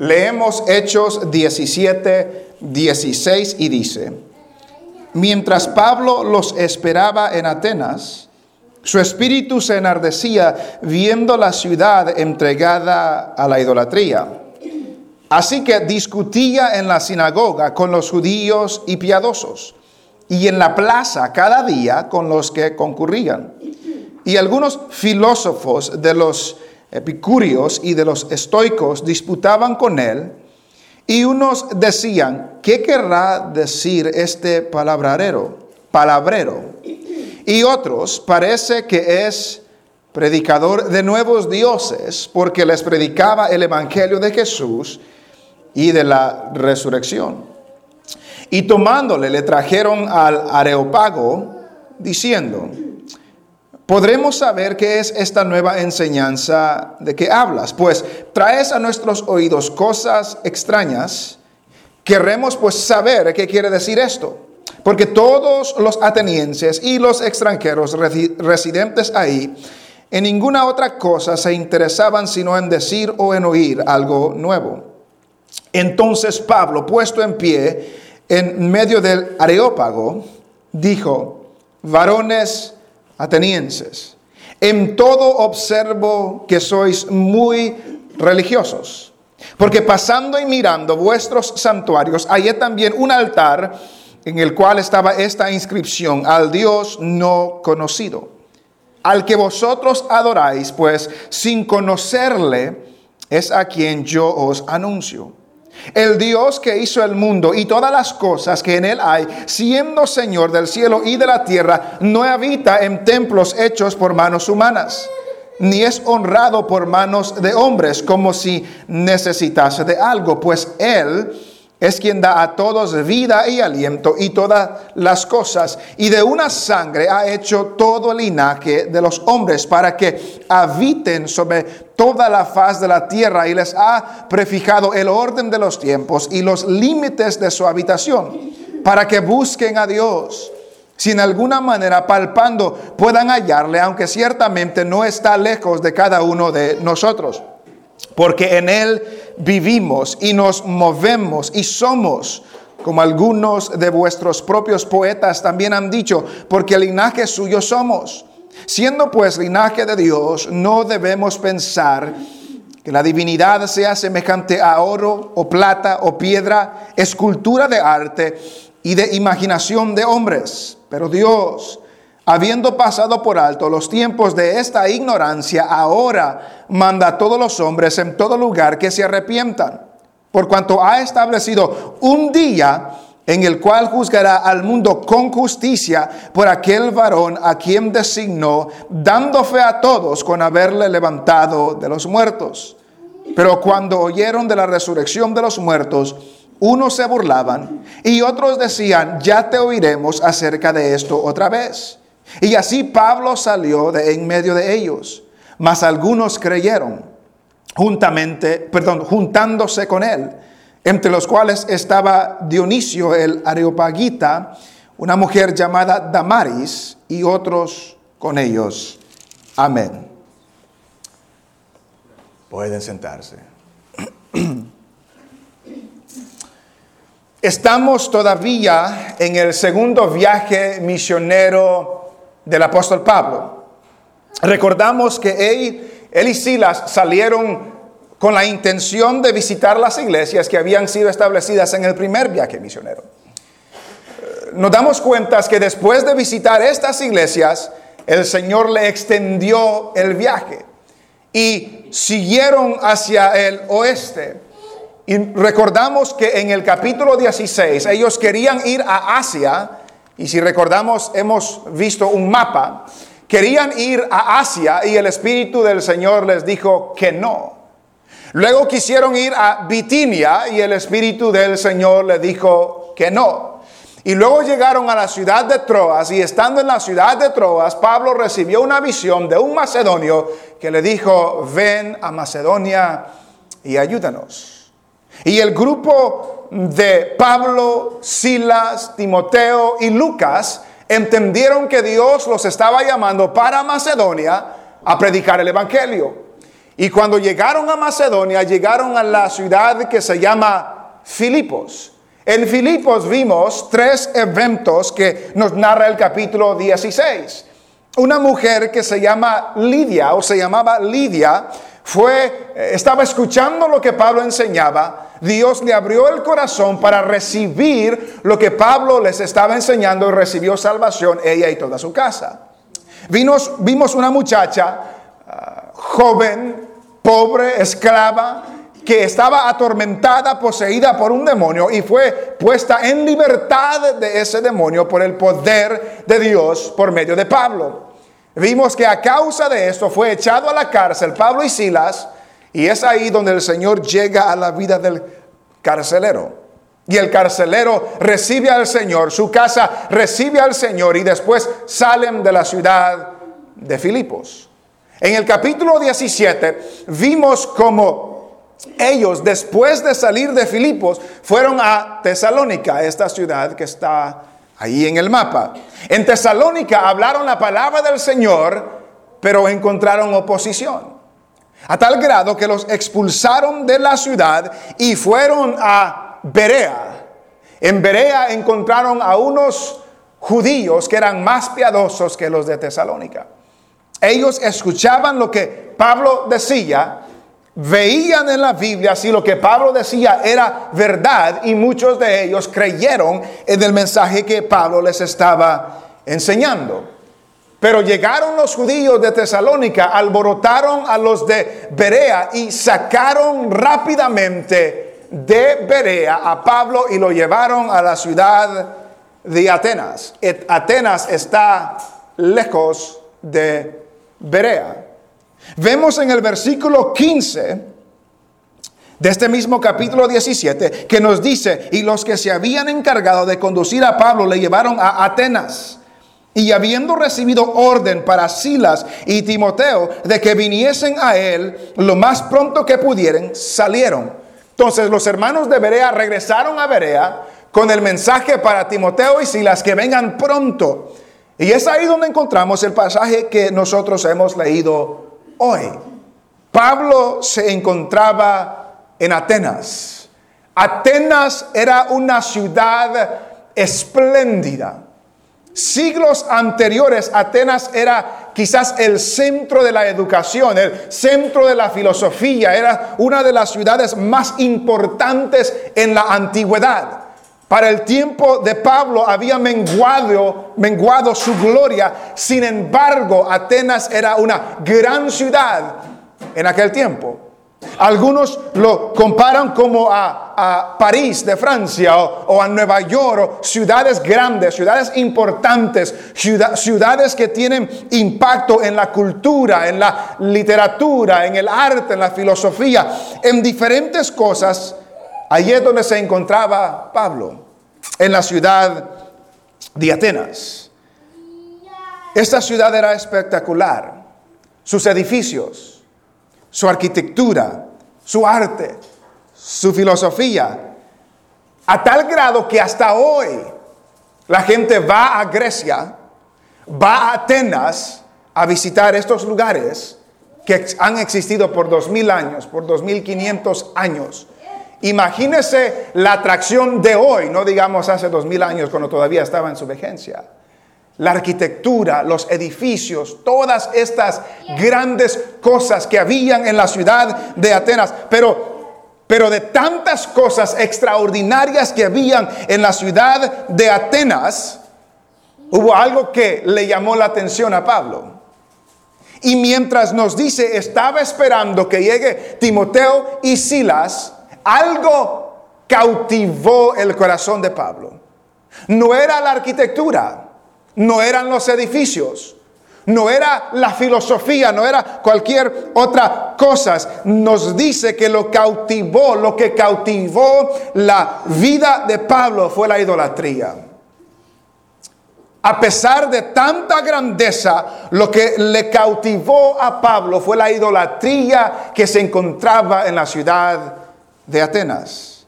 Leemos Hechos 17, 16 y dice, mientras Pablo los esperaba en Atenas, su espíritu se enardecía viendo la ciudad entregada a la idolatría. Así que discutía en la sinagoga con los judíos y piadosos, y en la plaza cada día con los que concurrían. Y algunos filósofos de los epicúreos y de los estoicos disputaban con él, y unos decían, ¿qué querrá decir este palabrero? Palabrero y otros parece que es predicador de nuevos dioses porque les predicaba el Evangelio de Jesús y de la resurrección. Y tomándole le trajeron al Areopago diciendo, podremos saber qué es esta nueva enseñanza de que hablas, pues traes a nuestros oídos cosas extrañas. Queremos pues saber qué quiere decir esto. Porque todos los atenienses y los extranjeros residentes ahí en ninguna otra cosa se interesaban sino en decir o en oír algo nuevo. Entonces Pablo, puesto en pie en medio del areópago, dijo, varones atenienses, en todo observo que sois muy religiosos, porque pasando y mirando vuestros santuarios, hallé también un altar en el cual estaba esta inscripción, al Dios no conocido, al que vosotros adoráis, pues sin conocerle es a quien yo os anuncio. El Dios que hizo el mundo y todas las cosas que en él hay, siendo Señor del cielo y de la tierra, no habita en templos hechos por manos humanas, ni es honrado por manos de hombres como si necesitase de algo, pues Él es quien da a todos vida y aliento y todas las cosas. Y de una sangre ha hecho todo el linaje de los hombres para que habiten sobre toda la faz de la tierra y les ha prefijado el orden de los tiempos y los límites de su habitación para que busquen a Dios. Si en alguna manera palpando puedan hallarle, aunque ciertamente no está lejos de cada uno de nosotros porque en Él vivimos y nos movemos y somos, como algunos de vuestros propios poetas también han dicho, porque el linaje suyo somos. Siendo pues linaje de Dios, no debemos pensar que la divinidad sea semejante a oro o plata o piedra, escultura de arte y de imaginación de hombres. Pero Dios, habiendo pasado por alto los tiempos de esta ignorancia, ahora manda a todos los hombres en todo lugar que se arrepientan, por cuanto ha establecido un día en el cual juzgará al mundo con justicia por aquel varón a quien designó, dando fe a todos con haberle levantado de los muertos. Pero cuando oyeron de la resurrección de los muertos, unos se burlaban y otros decían, ya te oiremos acerca de esto otra vez. Y así Pablo salió de en medio de ellos, mas algunos creyeron juntamente, perdón, juntándose con él, entre los cuales estaba Dionisio el Areopagita, una mujer llamada Damaris y otros con ellos. Amén. Pueden sentarse. Estamos todavía en el segundo viaje misionero del apóstol Pablo. Recordamos que él, él y Silas salieron con la intención de visitar las iglesias que habían sido establecidas en el primer viaje misionero. Nos damos cuenta que después de visitar estas iglesias, el Señor le extendió el viaje y siguieron hacia el oeste. Y recordamos que en el capítulo 16 ellos querían ir a Asia, y si recordamos, hemos visto un mapa. Querían ir a Asia y el Espíritu del Señor les dijo que no. Luego quisieron ir a Bitinia y el Espíritu del Señor les dijo que no. Y luego llegaron a la ciudad de Troas y estando en la ciudad de Troas, Pablo recibió una visión de un macedonio que le dijo, ven a Macedonia y ayúdanos. Y el grupo de Pablo, Silas, Timoteo y Lucas entendieron que Dios los estaba llamando para Macedonia a predicar el Evangelio. Y cuando llegaron a Macedonia, llegaron a la ciudad que se llama Filipos. En Filipos vimos tres eventos que nos narra el capítulo 16. Una mujer que se llama Lidia o se llamaba Lidia fue eh, estaba escuchando lo que Pablo enseñaba. Dios le abrió el corazón para recibir lo que Pablo les estaba enseñando y recibió salvación ella y toda su casa. Vimos, una muchacha ah, joven, pobre, esclava, que estaba atormentada, poseída por un demonio y fue puesta en libertad de ese demonio por el poder de Dios por medio de Pablo. Vimos que a causa de esto fue echado a la cárcel Pablo y Silas y es ahí donde el Señor llega a la vida del carcelero. Y el carcelero recibe al Señor, su casa recibe al Señor y después salen de la ciudad de Filipos. En el capítulo 17 vimos como ellos, después de salir de Filipos, fueron a Tesalónica, esta ciudad que está ahí en el mapa. En Tesalónica hablaron la palabra del Señor, pero encontraron oposición. A tal grado que los expulsaron de la ciudad y fueron a Berea. En Berea encontraron a unos judíos que eran más piadosos que los de Tesalónica. Ellos escuchaban lo que Pablo decía, veían en la Biblia si lo que Pablo decía era verdad y muchos de ellos creyeron en el mensaje que Pablo les estaba enseñando. Pero llegaron los judíos de Tesalónica, alborotaron a los de Berea y sacaron rápidamente de Berea a Pablo y lo llevaron a la ciudad de Atenas. Atenas está lejos de Berea. Vemos en el versículo 15 de este mismo capítulo 17 que nos dice, y los que se habían encargado de conducir a Pablo le llevaron a Atenas. Y habiendo recibido orden para Silas y Timoteo de que viniesen a él lo más pronto que pudieran, salieron. Entonces los hermanos de Berea regresaron a Berea con el mensaje para Timoteo y Silas que vengan pronto. Y es ahí donde encontramos el pasaje que nosotros hemos leído hoy. Pablo se encontraba en Atenas. Atenas era una ciudad espléndida. Siglos anteriores, Atenas era quizás el centro de la educación, el centro de la filosofía, era una de las ciudades más importantes en la antigüedad. Para el tiempo de Pablo había menguado, menguado su gloria. Sin embargo, Atenas era una gran ciudad en aquel tiempo. Algunos lo comparan como a, París de Francia o, a Nueva York, ciudades grandes, ciudades importantes, ciudades que tienen impacto en la cultura, en la literatura, en el arte, en la filosofía, en diferentes cosas Allí es donde se encontraba Pablo, en la ciudad de Atenas. Esta ciudad era espectacular. Sus edificios, su arquitectura, su arte, su filosofía, a tal grado que hasta hoy la gente va a Grecia, va a Atenas a visitar estos lugares que han existido por dos mil años, por dos mil quinientos años. Imagínese la atracción de hoy, no digamos hace dos mil años cuando todavía estaba en su vigencia. La arquitectura, los edificios, todas estas grandes cosas que habían en la ciudad de Atenas, pero, pero de tantas cosas extraordinarias que habían en la ciudad de Atenas, hubo algo que le llamó la atención a Pablo. Y mientras nos dice, estaba esperando que llegue Timoteo y Silas, algo cautivó el corazón de Pablo. No era la arquitectura, no eran los edificios, no era la filosofía, no era cualquier otra cosa. Nos dice que lo cautivó, lo que cautivó la vida de Pablo fue la idolatría. A pesar de tanta grandeza, lo que le cautivó a Pablo fue la idolatría que se encontraba en la ciudad de Atenas.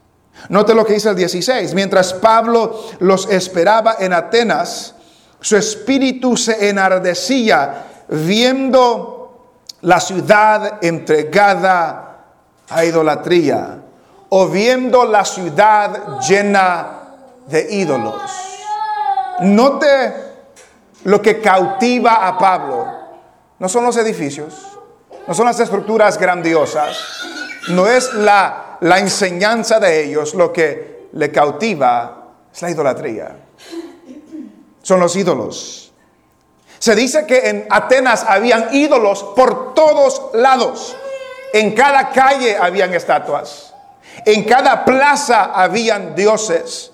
Note lo que dice el 16. Mientras Pablo los esperaba en Atenas, su espíritu se enardecía viendo la ciudad entregada a idolatría, o viendo la ciudad llena de ídolos. Note lo que cautiva a Pablo. No son los edificios, no son las estructuras grandiosas, no es la, la enseñanza de ellos lo que le cautiva, es la idolatría. Son los ídolos. Se dice que en Atenas habían ídolos por todos lados. En cada calle habían estatuas. En cada plaza habían dioses.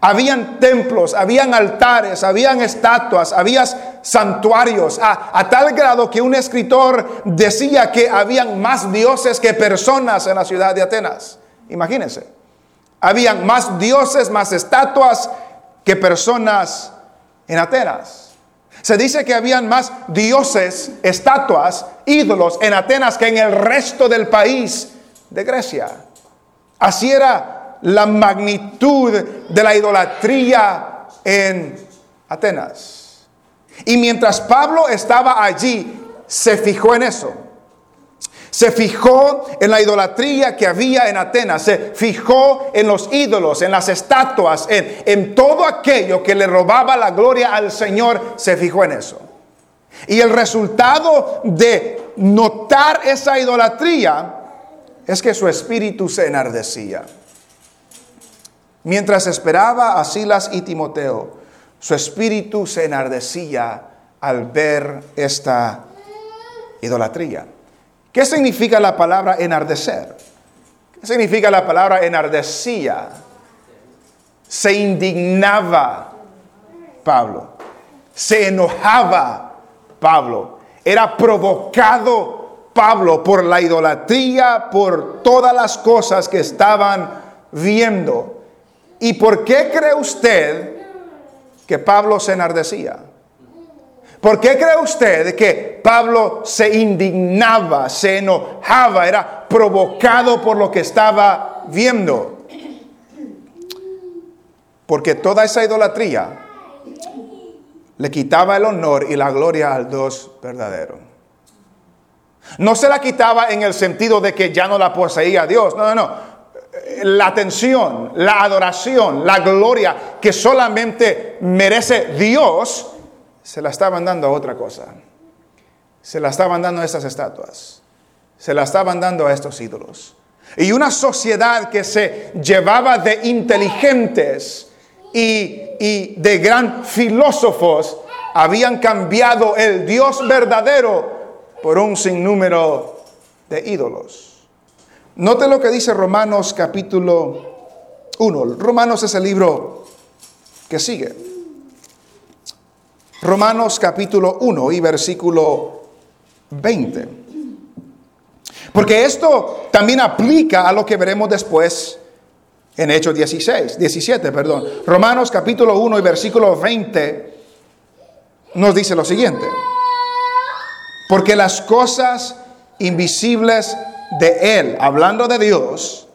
Habían templos, habían altares, habían estatuas, había santuarios, a, tal grado que un escritor decía que habían más dioses que personas en la ciudad de Atenas. Imagínense, habían más dioses, más estatuas que personas en Atenas. Se dice que habían más dioses, estatuas, ídolos en Atenas que en el resto del país de Grecia. Así era la magnitud de la idolatría en Atenas. Y mientras Pablo estaba allí, se fijó en eso. Se fijó en la idolatría que había en Atenas, se fijó en los ídolos, en las estatuas, en, todo aquello que le robaba la gloria al Señor, se fijó en eso. Y el resultado de notar esa idolatría es que su espíritu se enardecía. Mientras esperaba a Silas y Timoteo, su espíritu se enardecía al ver esta idolatría. ¿Qué significa la palabra enardecer? ¿Qué significa la palabra enardecía? Se indignaba Pablo, se enojaba Pablo, era provocado Pablo por la idolatría, por todas las cosas que estaban viendo. ¿Y por qué cree usted que Pablo se enardecía? ¿Por qué cree usted que Pablo se indignaba, se enojaba, era provocado por lo que estaba viendo? Porque toda esa idolatría le quitaba el honor y la gloria al Dios verdadero. No se la quitaba en el sentido de que ya no la poseía Dios, no, no, no la atención, la adoración, la gloria que solamente merece Dios, se la estaban dando a otra cosa. Se la estaban dando a estas estatuas. Se la estaban dando a estos ídolos. Y una sociedad que se llevaba de inteligentes y, y de gran filósofos habían cambiado el Dios verdadero por un sinnúmero de ídolos. Note lo que dice Romanos capítulo 1. Romanos es el libro que sigue. Romanos capítulo 1 y versículo 20. Porque esto también aplica a lo que veremos después en Hechos 16, 17, perdón. Romanos capítulo 1 y versículo 20 nos dice lo siguiente. Porque las cosas invisibles de Él, hablando de Dios,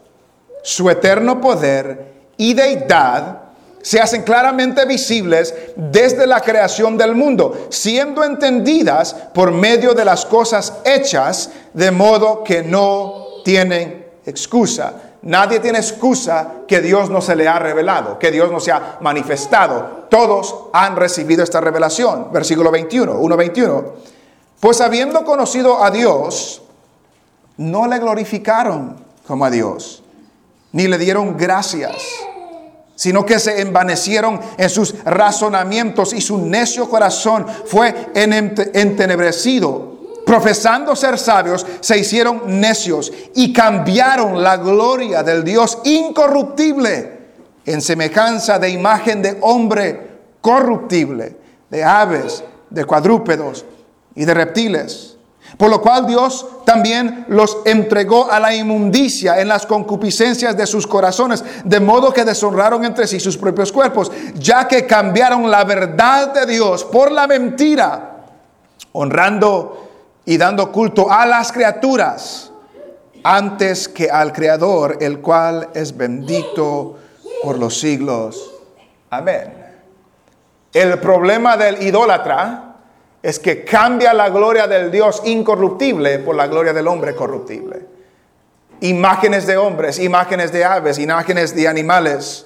su eterno poder y deidad, se hacen claramente visibles desde la creación del mundo, siendo entendidas por medio de las cosas hechas, de modo que no tienen excusa. Nadie tiene excusa que Dios no se le ha revelado, que Dios no se ha manifestado. Todos han recibido esta revelación. Versículo 21, 1.21. Pues habiendo conocido a Dios, no le glorificaron como a Dios, ni le dieron gracias, sino que se envanecieron en sus razonamientos y su necio corazón fue entenebrecido. Profesando ser sabios, se hicieron necios y cambiaron la gloria del Dios incorruptible en semejanza de imagen de hombre corruptible, de aves, de cuadrúpedos y de reptiles por lo cual Dios también los entregó a la inmundicia en las concupiscencias de sus corazones, de modo que deshonraron entre sí sus propios cuerpos, ya que cambiaron la verdad de Dios por la mentira, honrando y dando culto a las criaturas antes que al Creador, el cual es bendito por los siglos. Amén. El problema del idólatra es que cambia la gloria del Dios incorruptible por la gloria del hombre corruptible. Imágenes de hombres, imágenes de aves, imágenes de animales.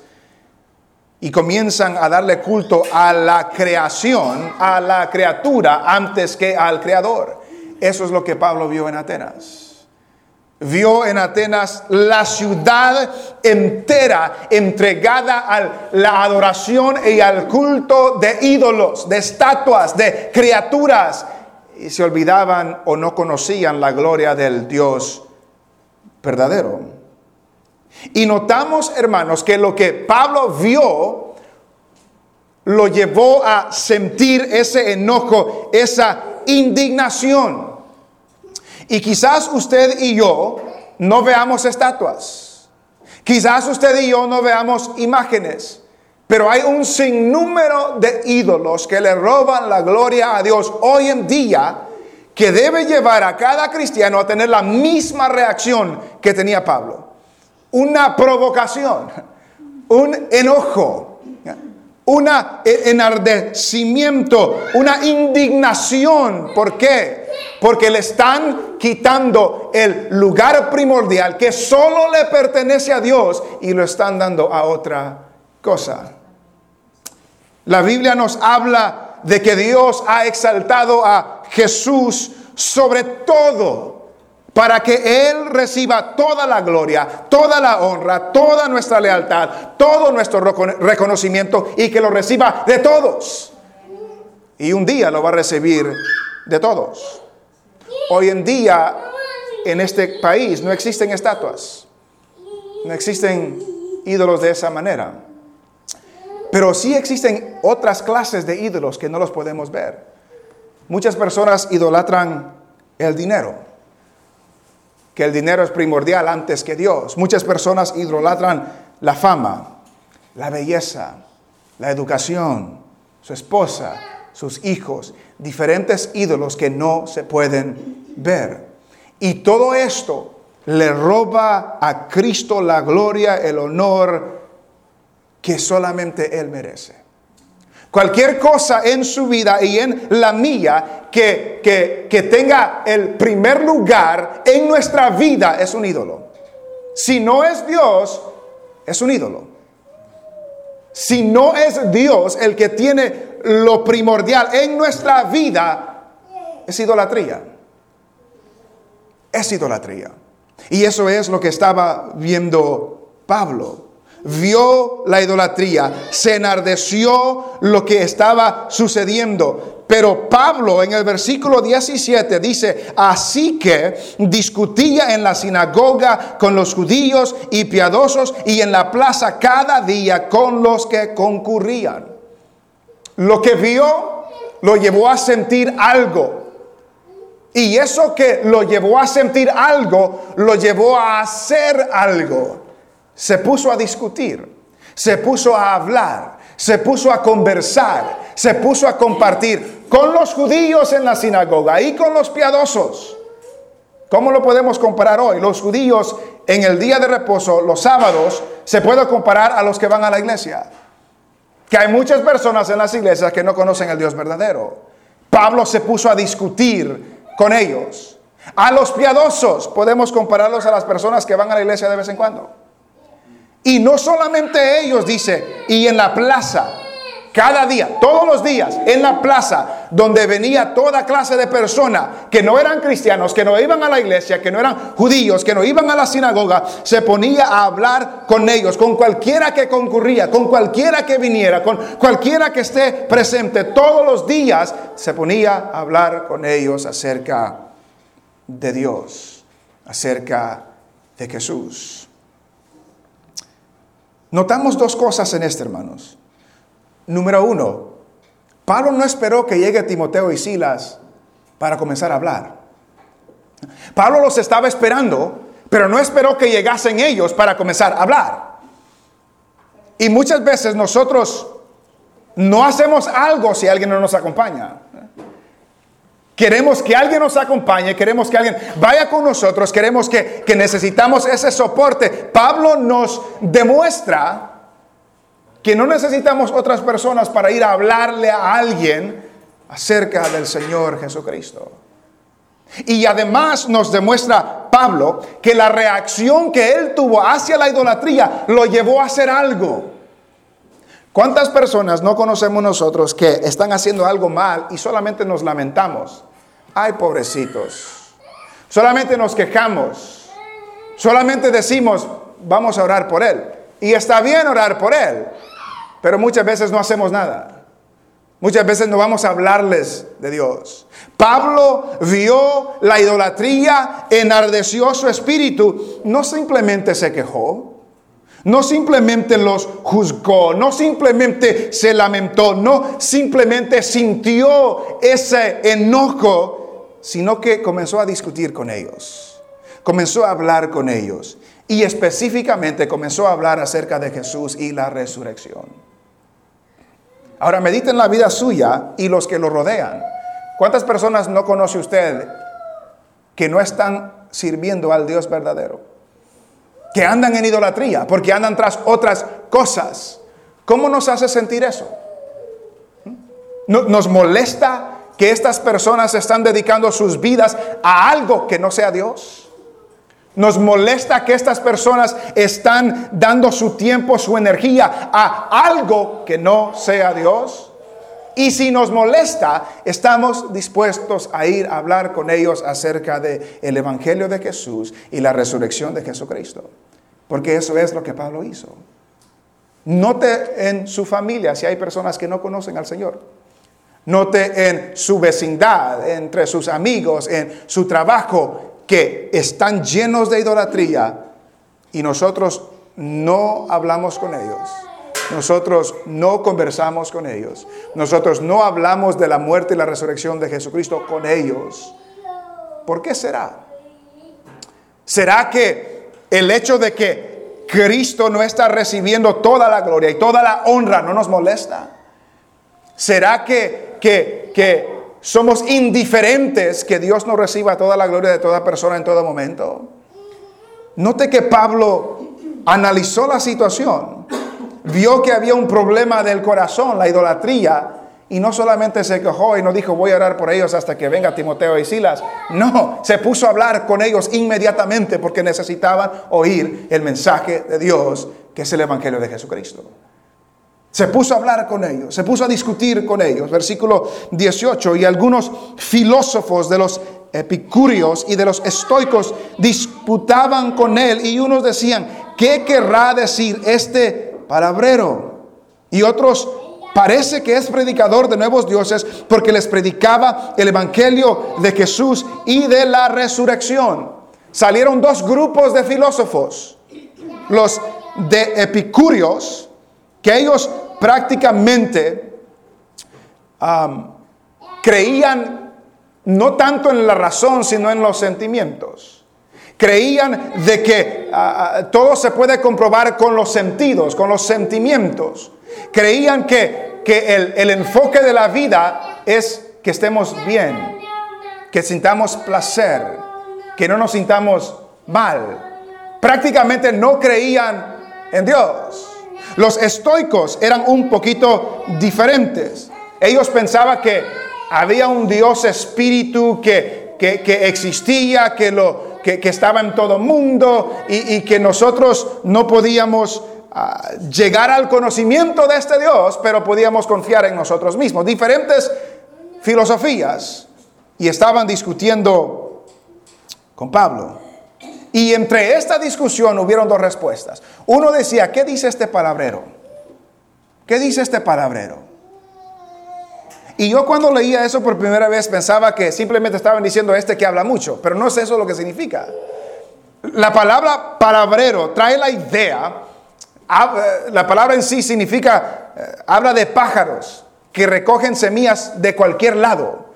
Y comienzan a darle culto a la creación, a la criatura, antes que al creador. Eso es lo que Pablo vio en Atenas vio en Atenas la ciudad entera entregada a la adoración y al culto de ídolos, de estatuas, de criaturas, y se olvidaban o no conocían la gloria del Dios verdadero. Y notamos, hermanos, que lo que Pablo vio lo llevó a sentir ese enojo, esa indignación. Y quizás usted y yo no veamos estatuas. Quizás usted y yo no veamos imágenes. Pero hay un sinnúmero de ídolos que le roban la gloria a Dios hoy en día que debe llevar a cada cristiano a tener la misma reacción que tenía Pablo. Una provocación, un enojo, un enardecimiento, una indignación. ¿Por qué? Porque le están quitando el lugar primordial que solo le pertenece a Dios y lo están dando a otra cosa. La Biblia nos habla de que Dios ha exaltado a Jesús sobre todo para que Él reciba toda la gloria, toda la honra, toda nuestra lealtad, todo nuestro reconocimiento y que lo reciba de todos. Y un día lo va a recibir de todos. Hoy en día en este país no existen estatuas, no existen ídolos de esa manera. Pero sí existen otras clases de ídolos que no los podemos ver. Muchas personas idolatran el dinero, que el dinero es primordial antes que Dios. Muchas personas idolatran la fama, la belleza, la educación, su esposa, sus hijos, diferentes ídolos que no se pueden ver. Y todo esto le roba a Cristo la gloria, el honor que solamente Él merece. Cualquier cosa en su vida y en la mía que, que, tenga el primer lugar en nuestra vida es un ídolo. Si no es Dios, es un ídolo. Si no es Dios el que tiene lo primordial en nuestra vida, es idolatría es idolatría. Y eso es lo que estaba viendo Pablo. Vio la idolatría, se enardeció lo que estaba sucediendo. Pero Pablo en el versículo 17 dice, así que discutía en la sinagoga con los judíos y piadosos y en la plaza cada día con los que concurrían. Lo que vio lo llevó a sentir algo. Y eso que lo llevó a sentir algo, lo llevó a hacer algo. Se puso a discutir, se puso a hablar, se puso a conversar, se puso a compartir con los judíos en la sinagoga y con los piadosos. ¿Cómo lo podemos comparar hoy? Los judíos en el día de reposo, los sábados, se puede comparar a los que van a la iglesia. Que hay muchas personas en las iglesias que no conocen al Dios verdadero. Pablo se puso a discutir con ellos. A los piadosos podemos compararlos a las personas que van a la iglesia de vez en cuando. Y no solamente ellos, dice, y en la plaza, cada día, todos los días, en la plaza, donde venía toda clase de personas que no eran cristianos, que no iban a la iglesia, que no eran judíos, que no iban a la sinagoga, se ponía a hablar con ellos, con cualquiera que concurría, con cualquiera que viniera, con cualquiera que esté presente, todos los días se ponía a hablar con ellos acerca de Dios, acerca de Jesús. Notamos dos cosas en este, hermanos. Número uno, Pablo no esperó que llegue Timoteo y Silas para comenzar a hablar. Pablo los estaba esperando, pero no esperó que llegasen ellos para comenzar a hablar. Y muchas veces nosotros no hacemos algo si alguien no nos acompaña. Queremos que alguien nos acompañe, queremos que alguien vaya con nosotros, queremos que, que necesitamos ese soporte. Pablo nos demuestra que no necesitamos otras personas para ir a hablarle a alguien acerca del Señor Jesucristo. Y además nos demuestra Pablo que la reacción que él tuvo hacia la idolatría lo llevó a hacer algo. ¿Cuántas personas no conocemos nosotros que están haciendo algo mal y solamente nos lamentamos? Ay, pobrecitos. Solamente nos quejamos. Solamente decimos, vamos a orar por él. Y está bien orar por él, pero muchas veces no hacemos nada. Muchas veces no vamos a hablarles de Dios. Pablo vio la idolatría, enardeció su espíritu, no simplemente se quejó, no simplemente los juzgó, no simplemente se lamentó, no simplemente sintió ese enojo, sino que comenzó a discutir con ellos, comenzó a hablar con ellos y específicamente comenzó a hablar acerca de Jesús y la resurrección. Ahora mediten la vida suya y los que lo rodean. ¿Cuántas personas no conoce usted que no están sirviendo al Dios verdadero? Que andan en idolatría porque andan tras otras cosas. ¿Cómo nos hace sentir eso? ¿Nos molesta que estas personas están dedicando sus vidas a algo que no sea Dios? Nos molesta que estas personas están dando su tiempo, su energía a algo que no sea Dios. Y si nos molesta, estamos dispuestos a ir a hablar con ellos acerca del el Evangelio de Jesús y la resurrección de Jesucristo. Porque eso es lo que Pablo hizo. Note en su familia si hay personas que no conocen al Señor. Note en su vecindad, entre sus amigos, en su trabajo, que están llenos de idolatría y nosotros no hablamos con ellos. Nosotros no conversamos con ellos. Nosotros no hablamos de la muerte y la resurrección de Jesucristo con ellos. ¿Por qué será? ¿Será que el hecho de que Cristo no está recibiendo toda la gloria y toda la honra no nos molesta? ¿Será que, que, que somos indiferentes que Dios no reciba toda la gloria de toda persona en todo momento. Note que Pablo analizó la situación, vio que había un problema del corazón, la idolatría, y no solamente se quejó y no dijo voy a orar por ellos hasta que venga Timoteo y Silas. No, se puso a hablar con ellos inmediatamente porque necesitaban oír el mensaje de Dios, que es el Evangelio de Jesucristo. Se puso a hablar con ellos, se puso a discutir con ellos. Versículo 18, y algunos filósofos de los epicúreos y de los estoicos disputaban con él y unos decían, ¿qué querrá decir este palabrero? Y otros parece que es predicador de nuevos dioses porque les predicaba el evangelio de Jesús y de la resurrección. Salieron dos grupos de filósofos, los de epicúreos, que ellos prácticamente creían no tanto en la razón, sino en los sentimientos. Creían de que todo se puede comprobar con los sentidos, con los sentimientos. Creían que, que el, el enfoque de la vida es que estemos bien, que sintamos placer, que no nos sintamos mal. Prácticamente no creían en Dios. Los estoicos eran un poquito diferentes. Ellos pensaban que había un Dios espíritu que, existía, que, lo, que, estaba en todo mundo y, que nosotros no podíamos ah, llegar al conocimiento de este Dios, pero podíamos confiar en nosotros mismos. Diferentes filosofías y estaban discutiendo con Pablo. Y entre esta discusión hubieron dos respuestas. Uno decía, ¿qué dice este palabrero? ¿Qué dice este palabrero? Y yo cuando leía eso por primera vez pensaba que simplemente estaban diciendo este que habla mucho, pero no es eso lo que significa. La palabra palabrero trae la idea, la palabra en sí significa, eh, habla de pájaros que recogen semillas de cualquier lado.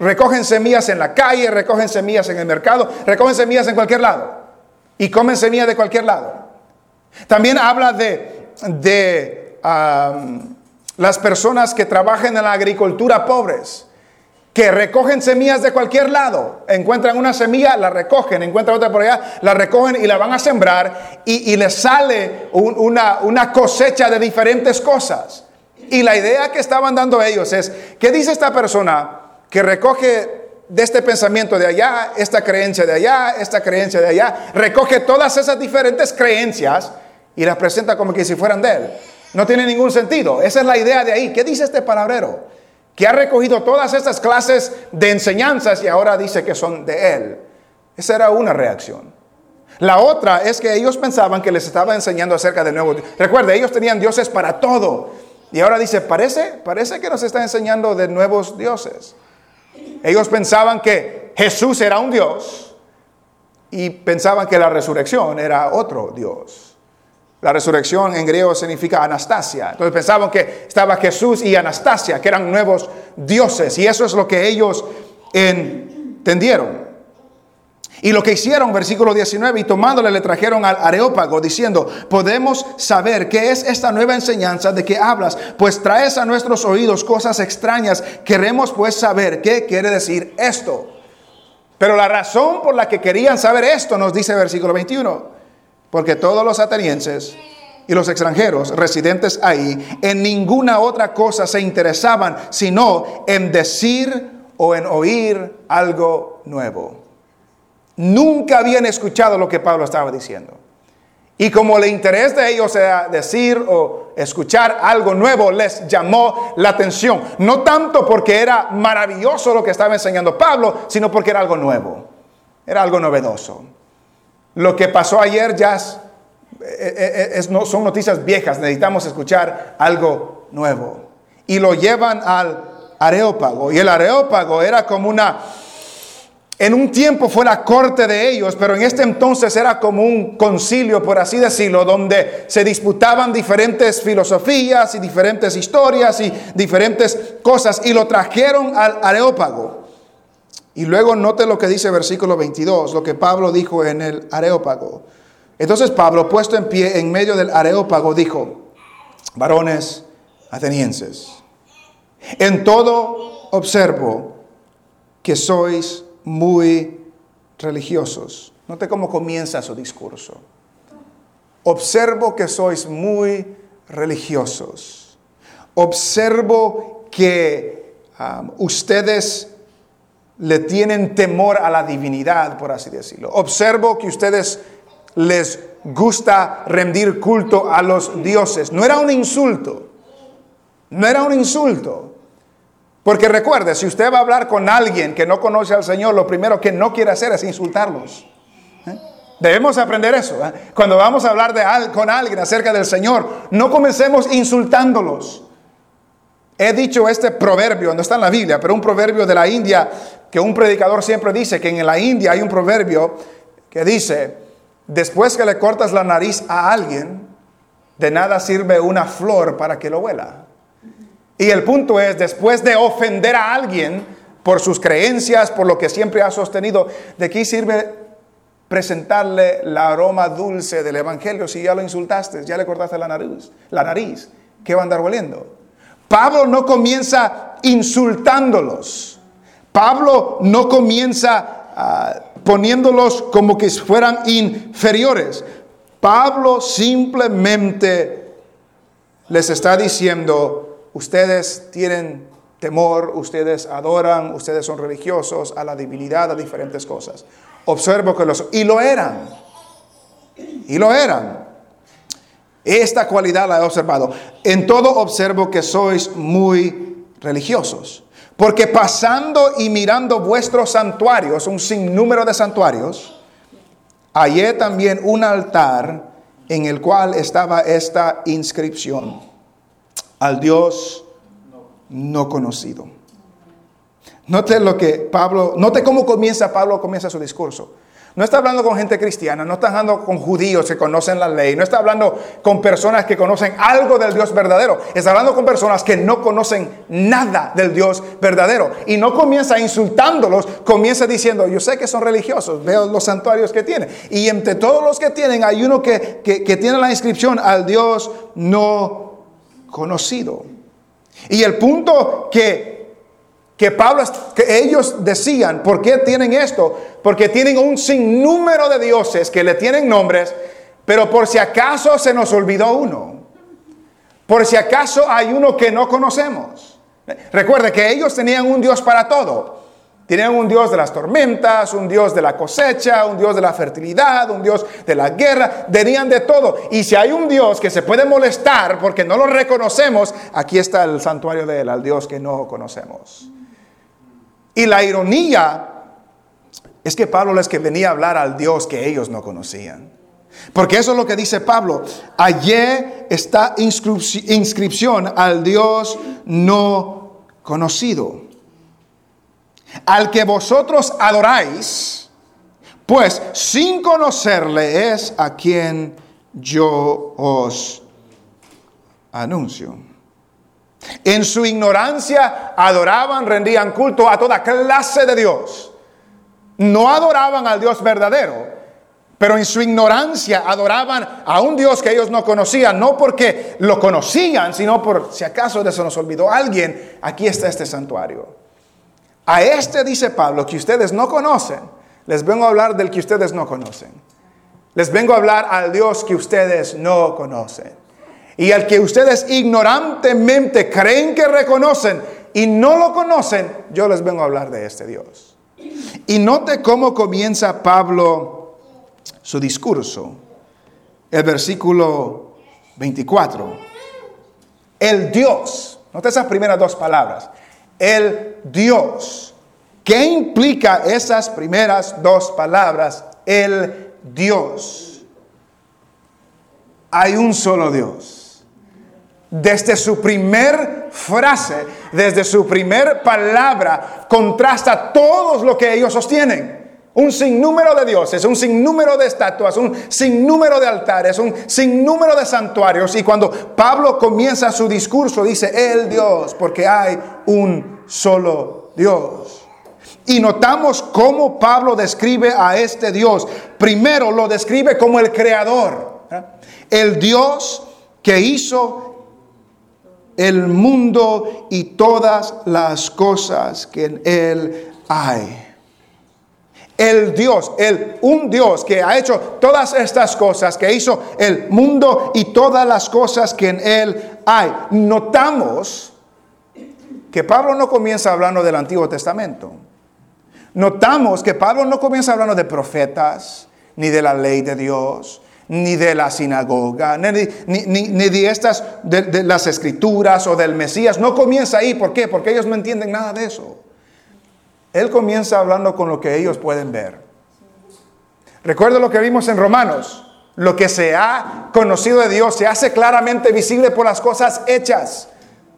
Recogen semillas en la calle, recogen semillas en el mercado, recogen semillas en cualquier lado. Y comen semillas de cualquier lado. También habla de, de las personas que trabajan en la agricultura pobres, que recogen semillas de cualquier lado. Encuentran una semilla, la recogen, encuentran otra por allá, la recogen y la van a sembrar y, les sale una, una cosecha de diferentes cosas. Y la idea que estaban dando ellos es, ¿qué dice esta persona que recoge de este pensamiento de allá, esta creencia de allá, esta creencia de allá, recoge todas esas diferentes creencias y las presenta como que si fueran de él? No tiene ningún sentido. Esa es la idea de ahí. ¿Qué dice este palabrero? Que ha recogido todas estas clases de enseñanzas y ahora dice que son de él. Esa era una reacción. La otra es que ellos pensaban que les estaba enseñando acerca del nuevo. Recuerde, ellos tenían dioses para todo. Y ahora dice, parece, parece que nos está enseñando de nuevos dioses. Ellos pensaban que Jesús era un Dios y pensaban que la resurrección era otro Dios. La resurrección en griego significa Anastasia. Entonces pensaban que estaba Jesús y Anastasia, que eran nuevos dioses. Y eso es lo que ellos entendieron. Y lo que hicieron, versículo 19, y tomándole le trajeron al Areópago diciendo, podemos saber qué es esta nueva enseñanza de que hablas, pues traes a nuestros oídos cosas extrañas, queremos pues saber qué quiere decir esto. Pero la razón por la que querían saber esto nos dice versículo 21, porque todos los atenienses y los extranjeros residentes ahí en ninguna otra cosa se interesaban, sino en decir o en oír algo nuevo. Nunca habían escuchado lo que Pablo estaba diciendo. Y como el interés de ellos era decir o escuchar algo nuevo, les llamó la atención. No tanto porque era maravilloso lo que estaba enseñando Pablo, sino porque era algo nuevo. Era algo novedoso. Lo que pasó ayer ya eh, eh, no, son noticias viejas. Necesitamos escuchar algo nuevo. Y lo llevan al Areópago. Y el Areópago era como una en un tiempo fue la corte de ellos, pero en este entonces era como un concilio, por así decirlo, donde se disputaban diferentes filosofías y diferentes historias y diferentes cosas y lo trajeron al Areópago. Y luego note lo que dice versículo 22, lo que Pablo dijo en el Areópago. Entonces Pablo, puesto en pie en medio del Areópago, dijo, varones atenienses, en todo observo que sois muy religiosos. Note cómo comienza su discurso. Observo que sois muy religiosos. Observo que ustedes le tienen temor a la divinidad, por así decirlo. Observo que ustedes les gusta rendir culto a los dioses. No era un insulto. No era un insulto. Porque recuerde, si usted va a hablar con alguien que no conoce al Señor, lo primero que no quiere hacer es insultarlos. ¿eh? Debemos aprender eso. ¿eh? Cuando vamos a hablar con alguien acerca del Señor, no comencemos insultándolos. He dicho este proverbio, no está en la Biblia, pero un proverbio de la India que un predicador siempre dice que en la India hay un proverbio que dice, después que le cortas la nariz a alguien, de nada sirve una flor para que lo huela. Y el punto es, después de ofender a alguien por sus creencias, por lo que siempre ha sostenido, ¿de qué sirve presentarle la aroma dulce del Evangelio si ya lo insultaste, ya le cortaste la nariz? La nariz, ¿qué va a andar oliendo? Pablo no comienza insultándolos. Pablo no comienza ah, poniéndolos como que fueran inferiores. Pablo simplemente les está diciendo, ustedes tienen temor, ustedes adoran, ustedes son religiosos a la divinidad, a diferentes cosas. Observo que los... Y lo eran. Y lo eran. Esta cualidad la he observado. En todo observo que sois muy religiosos. Porque pasando y mirando vuestros santuarios, un sinnúmero de santuarios, hallé también un altar en el cual estaba esta inscripción al Dios no conocido. Note lo que Pablo, note cómo comienza Pablo, comienza su discurso. No está hablando con gente cristiana, no está hablando con judíos que conocen la ley, no está hablando con personas que conocen algo del Dios verdadero, está hablando con personas que no conocen nada del Dios verdadero. Y no comienza insultándolos, comienza diciendo, yo sé que son religiosos, veo los santuarios que tienen. Y entre todos los que tienen hay uno que, que tiene la inscripción al Dios no conocido. Y el punto que, que Pablo, que ellos decían, ¿por qué tienen esto? Porque tienen un sinnúmero de dioses que le tienen nombres, pero por si acaso se nos olvidó uno. Por si acaso hay uno que no conocemos. Recuerde que ellos tenían un Dios para todo. Tenían un Dios de las tormentas, un Dios de la cosecha, un Dios de la fertilidad, un Dios de la guerra, tenían de todo. Y si hay un Dios que se puede molestar porque no lo reconocemos, aquí está el santuario de él, al Dios que no conocemos. Y la ironía es que Pablo les que venía a hablar al Dios que ellos no conocían. Porque eso es lo que dice Pablo. Allí está inscripción al Dios no conocido. Al que vosotros adoráis, pues sin conocerle es a quien yo os anuncio. En su ignorancia adoraban, rendían culto a toda clase de Dios. No adoraban al Dios verdadero, pero en su ignorancia adoraban a un Dios que ellos no conocían, no porque lo conocían, sino por si acaso de eso nos olvidó alguien, aquí está este santuario. A este dice Pablo que ustedes no conocen, les vengo a hablar del que ustedes no conocen. Les vengo a hablar al Dios que ustedes no conocen. Y al que ustedes ignorantemente creen que reconocen y no lo conocen, yo les vengo a hablar de este Dios. Y note cómo comienza Pablo su discurso. El versículo 24. El Dios. Nota esas primeras dos palabras. El Dios. ¿Qué implica esas primeras dos palabras? El Dios. Hay un solo Dios. Desde su primer frase, desde su primer palabra, contrasta todo lo que ellos sostienen un sinnúmero de dioses, un sinnúmero de estatuas, un sinnúmero de altares, un sinnúmero de santuarios. Y cuando Pablo comienza su discurso, dice, el Dios, porque hay un solo Dios. Y notamos cómo Pablo describe a este Dios. Primero lo describe como el creador, el Dios que hizo el mundo y todas las cosas que en él hay el Dios, el un Dios que ha hecho todas estas cosas, que hizo el mundo y todas las cosas que en él hay. Notamos que Pablo no comienza hablando del Antiguo Testamento. Notamos que Pablo no comienza hablando de profetas, ni de la ley de Dios, ni de la sinagoga, ni, de estas, de las escrituras o del Mesías. No comienza ahí. ¿Por qué? Porque ellos no entienden nada de eso. Él comienza hablando con lo que ellos pueden ver. Recuerda lo que vimos en Romanos. Lo que se ha conocido de Dios se hace claramente visible por las cosas hechas.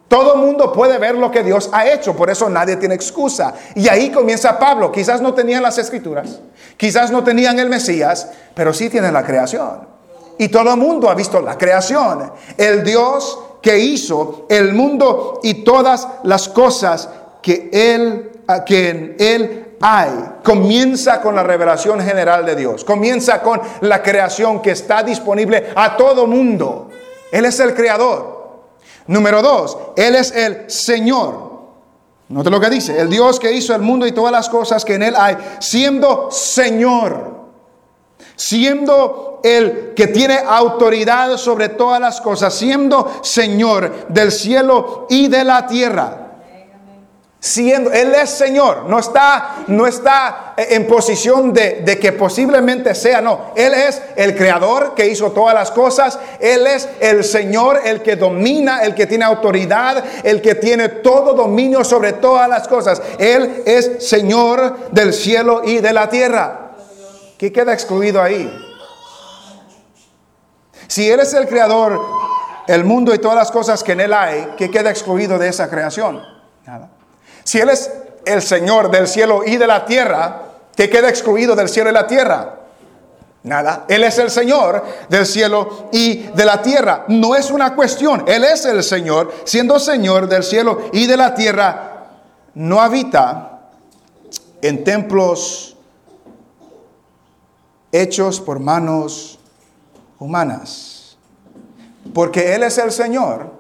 Todo mundo puede ver lo que Dios ha hecho, por eso nadie tiene excusa. Y ahí comienza Pablo. Quizás no tenían las escrituras, quizás no tenían el Mesías, pero sí tienen la creación. Y todo el mundo ha visto la creación. El Dios que hizo el mundo y todas las cosas que Él que en Él hay. Comienza con la revelación general de Dios. Comienza con la creación que está disponible a todo mundo. Él es el creador. Número dos, Él es el Señor. Note lo que dice, el Dios que hizo el mundo y todas las cosas que en Él hay, siendo Señor, siendo el que tiene autoridad sobre todas las cosas, siendo Señor del cielo y de la tierra siendo, Él es Señor, no está, no está en posición de, de, que posiblemente sea, no, Él es el creador que hizo todas las cosas, Él es el Señor, el que domina, el que tiene autoridad, el que tiene todo dominio sobre todas las cosas, Él es Señor del cielo y de la tierra. ¿Qué queda excluido ahí? Si Él es el creador, el mundo y todas las cosas que en Él hay, ¿qué queda excluido de esa creación? Nada. Si Él es el Señor del cielo y de la tierra, ¿qué queda excluido del cielo y la tierra? Nada. Él es el Señor del cielo y de la tierra. No es una cuestión. Él es el Señor, siendo Señor del cielo y de la tierra. No habita en templos hechos por manos humanas. Porque Él es el Señor.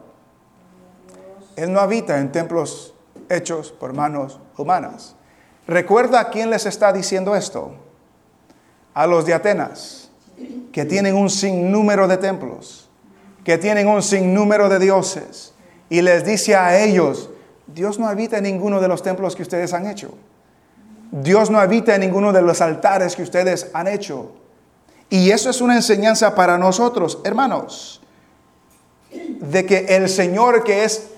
Él no habita en templos hechos por manos humanas. ¿Recuerda a quién les está diciendo esto? A los de Atenas, que tienen un sinnúmero de templos, que tienen un sinnúmero de dioses y les dice a ellos, Dios no habita en ninguno de los templos que ustedes han hecho. Dios no habita en ninguno de los altares que ustedes han hecho. Y eso es una enseñanza para nosotros, hermanos, de que el Señor que es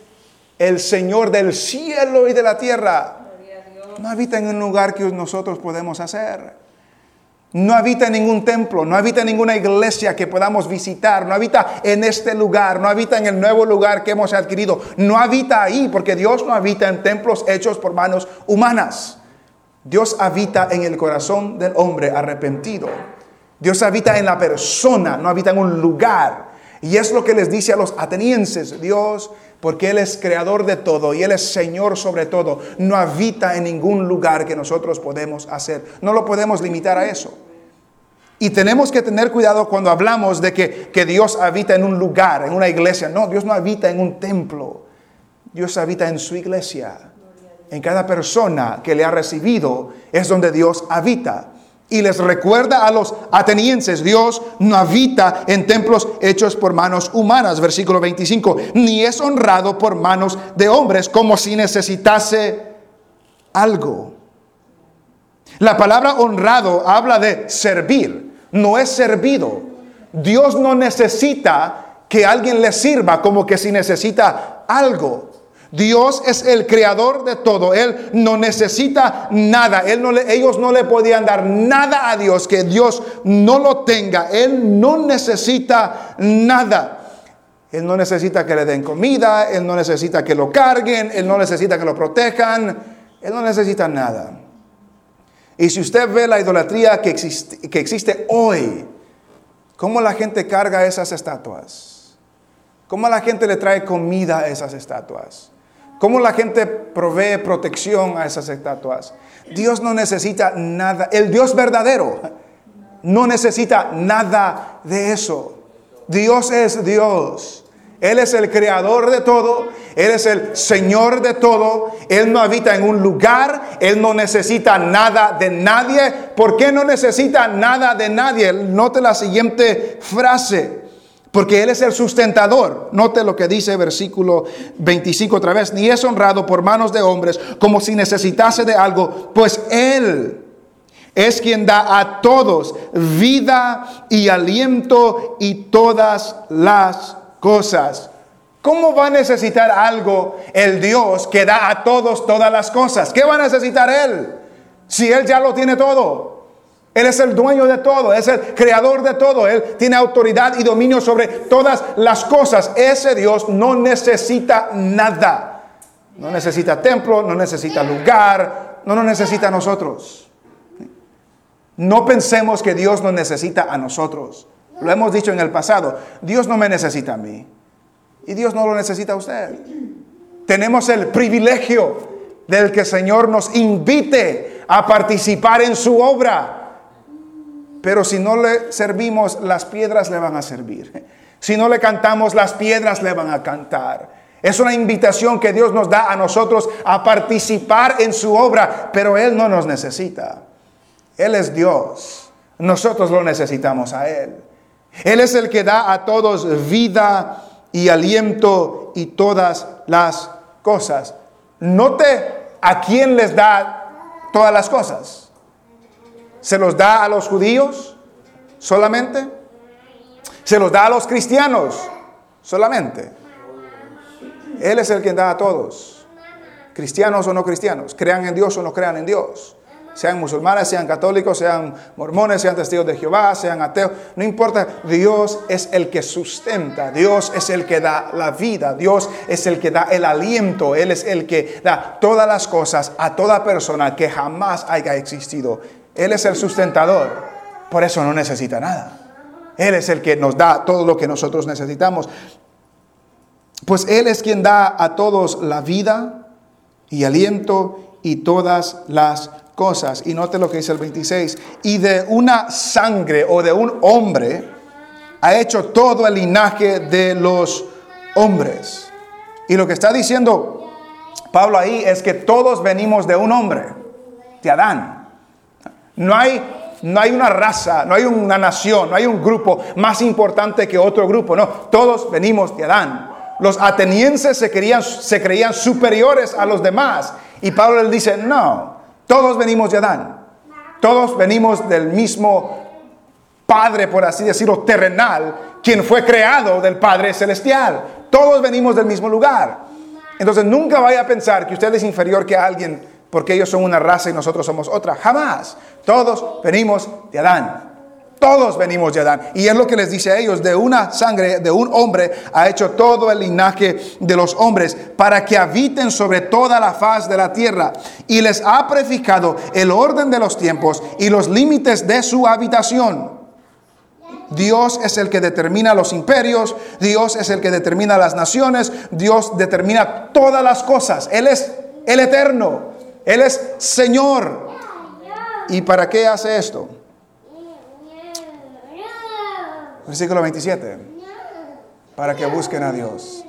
el Señor del cielo y de la tierra, no habita en un lugar que nosotros podemos hacer. No habita en ningún templo, no habita en ninguna iglesia que podamos visitar, no habita en este lugar, no habita en el nuevo lugar que hemos adquirido, no habita ahí, porque Dios no habita en templos hechos por manos humanas. Dios habita en el corazón del hombre arrepentido. Dios habita en la persona, no habita en un lugar. Y es lo que les dice a los atenienses, Dios, porque Él es creador de todo y Él es Señor sobre todo, no habita en ningún lugar que nosotros podemos hacer. No lo podemos limitar a eso. Y tenemos que tener cuidado cuando hablamos de que, que Dios habita en un lugar, en una iglesia. No, Dios no habita en un templo. Dios habita en su iglesia. En cada persona que le ha recibido es donde Dios habita y les recuerda a los atenienses, Dios no habita en templos hechos por manos humanas, versículo 25, ni es honrado por manos de hombres como si necesitase algo. La palabra honrado habla de servir, no es servido. Dios no necesita que alguien le sirva como que si necesita algo. Dios es el creador de todo. Él no necesita nada. Él no ellos no le podían dar nada a Dios que Dios no lo tenga. Él no necesita nada. Él no necesita que le den comida. Él no necesita que lo carguen. Él no necesita que lo protejan. Él no necesita nada. Y si usted ve la idolatría que existe, que existe hoy, ¿cómo la gente carga esas estatuas? ¿Cómo la gente le trae comida a esas estatuas? ¿Cómo la gente provee protección a esas estatuas? Dios no necesita nada. El Dios verdadero no necesita nada de eso. Dios es Dios. Él es el creador de todo. Él es el Señor de todo. Él no habita en un lugar. Él no necesita nada de nadie. ¿Por qué no necesita nada de nadie? Note la siguiente frase. Porque Él es el sustentador. Note lo que dice versículo 25 otra vez. Ni es honrado por manos de hombres como si necesitase de algo, pues Él es quien da a todos vida y aliento y todas las cosas. ¿Cómo va a necesitar algo el Dios que da a todos todas las cosas? ¿Qué va a necesitar Él? Si Él ya lo tiene todo. Él es el dueño de todo, es el creador de todo. Él tiene autoridad y dominio sobre todas las cosas. Ese Dios no necesita nada. No necesita templo, no necesita lugar, no nos necesita a nosotros. No pensemos que Dios nos necesita a nosotros. Lo hemos dicho en el pasado. Dios no me necesita a mí. Y Dios no lo necesita a usted. Tenemos el privilegio del que el Señor nos invite a participar en su obra. Pero si no le servimos, las piedras le van a servir. Si no le cantamos, las piedras le van a cantar. Es una invitación que Dios nos da a nosotros a participar en su obra, pero Él no nos necesita. Él es Dios. Nosotros lo necesitamos a Él. Él es el que da a todos vida y aliento y todas las cosas. Note a quién les da todas las cosas. ¿Se los da a los judíos solamente? ¿Se los da a los cristianos solamente? Él es el que da a todos, cristianos o no cristianos, crean en Dios o no crean en Dios. Sean musulmanes, sean católicos, sean mormones, sean testigos de Jehová, sean ateos, no importa, Dios es el que sustenta, Dios es el que da la vida, Dios es el que da el aliento, Él es el que da todas las cosas a toda persona que jamás haya existido él es el sustentador, por eso no necesita nada. Él es el que nos da todo lo que nosotros necesitamos. Pues Él es quien da a todos la vida y aliento y todas las cosas. Y note lo que dice el 26. Y de una sangre o de un hombre ha hecho todo el linaje de los hombres. Y lo que está diciendo Pablo ahí es que todos venimos de un hombre, de Adán. No hay no hay una raza, no hay una nación, no hay un grupo más importante que otro grupo. No, todos venimos de Adán. Los atenienses se, creían, se creían superiores a los demás. Y Pablo les dice, no, todos venimos de Adán. Todos venimos del mismo Padre, por así decirlo, terrenal, quien fue creado del Padre celestial. Todos venimos del mismo lugar. Entonces nunca vaya a pensar que usted es inferior que alguien porque ellos son una raza y nosotros somos otra. Jamás. Todos venimos de Adán. Todos venimos de Adán. Y es lo que les dice a ellos, de una sangre, de un hombre, ha hecho todo el linaje de los hombres para que habiten sobre toda la faz de la tierra. Y les ha prefijado el orden de los tiempos y los límites de su habitación. Dios es el que determina los imperios, Dios es el que determina las naciones, Dios determina todas las cosas. Él es el eterno, Él es Señor. ¿Y para qué hace esto? Versículo 27. Para que busquen a Dios.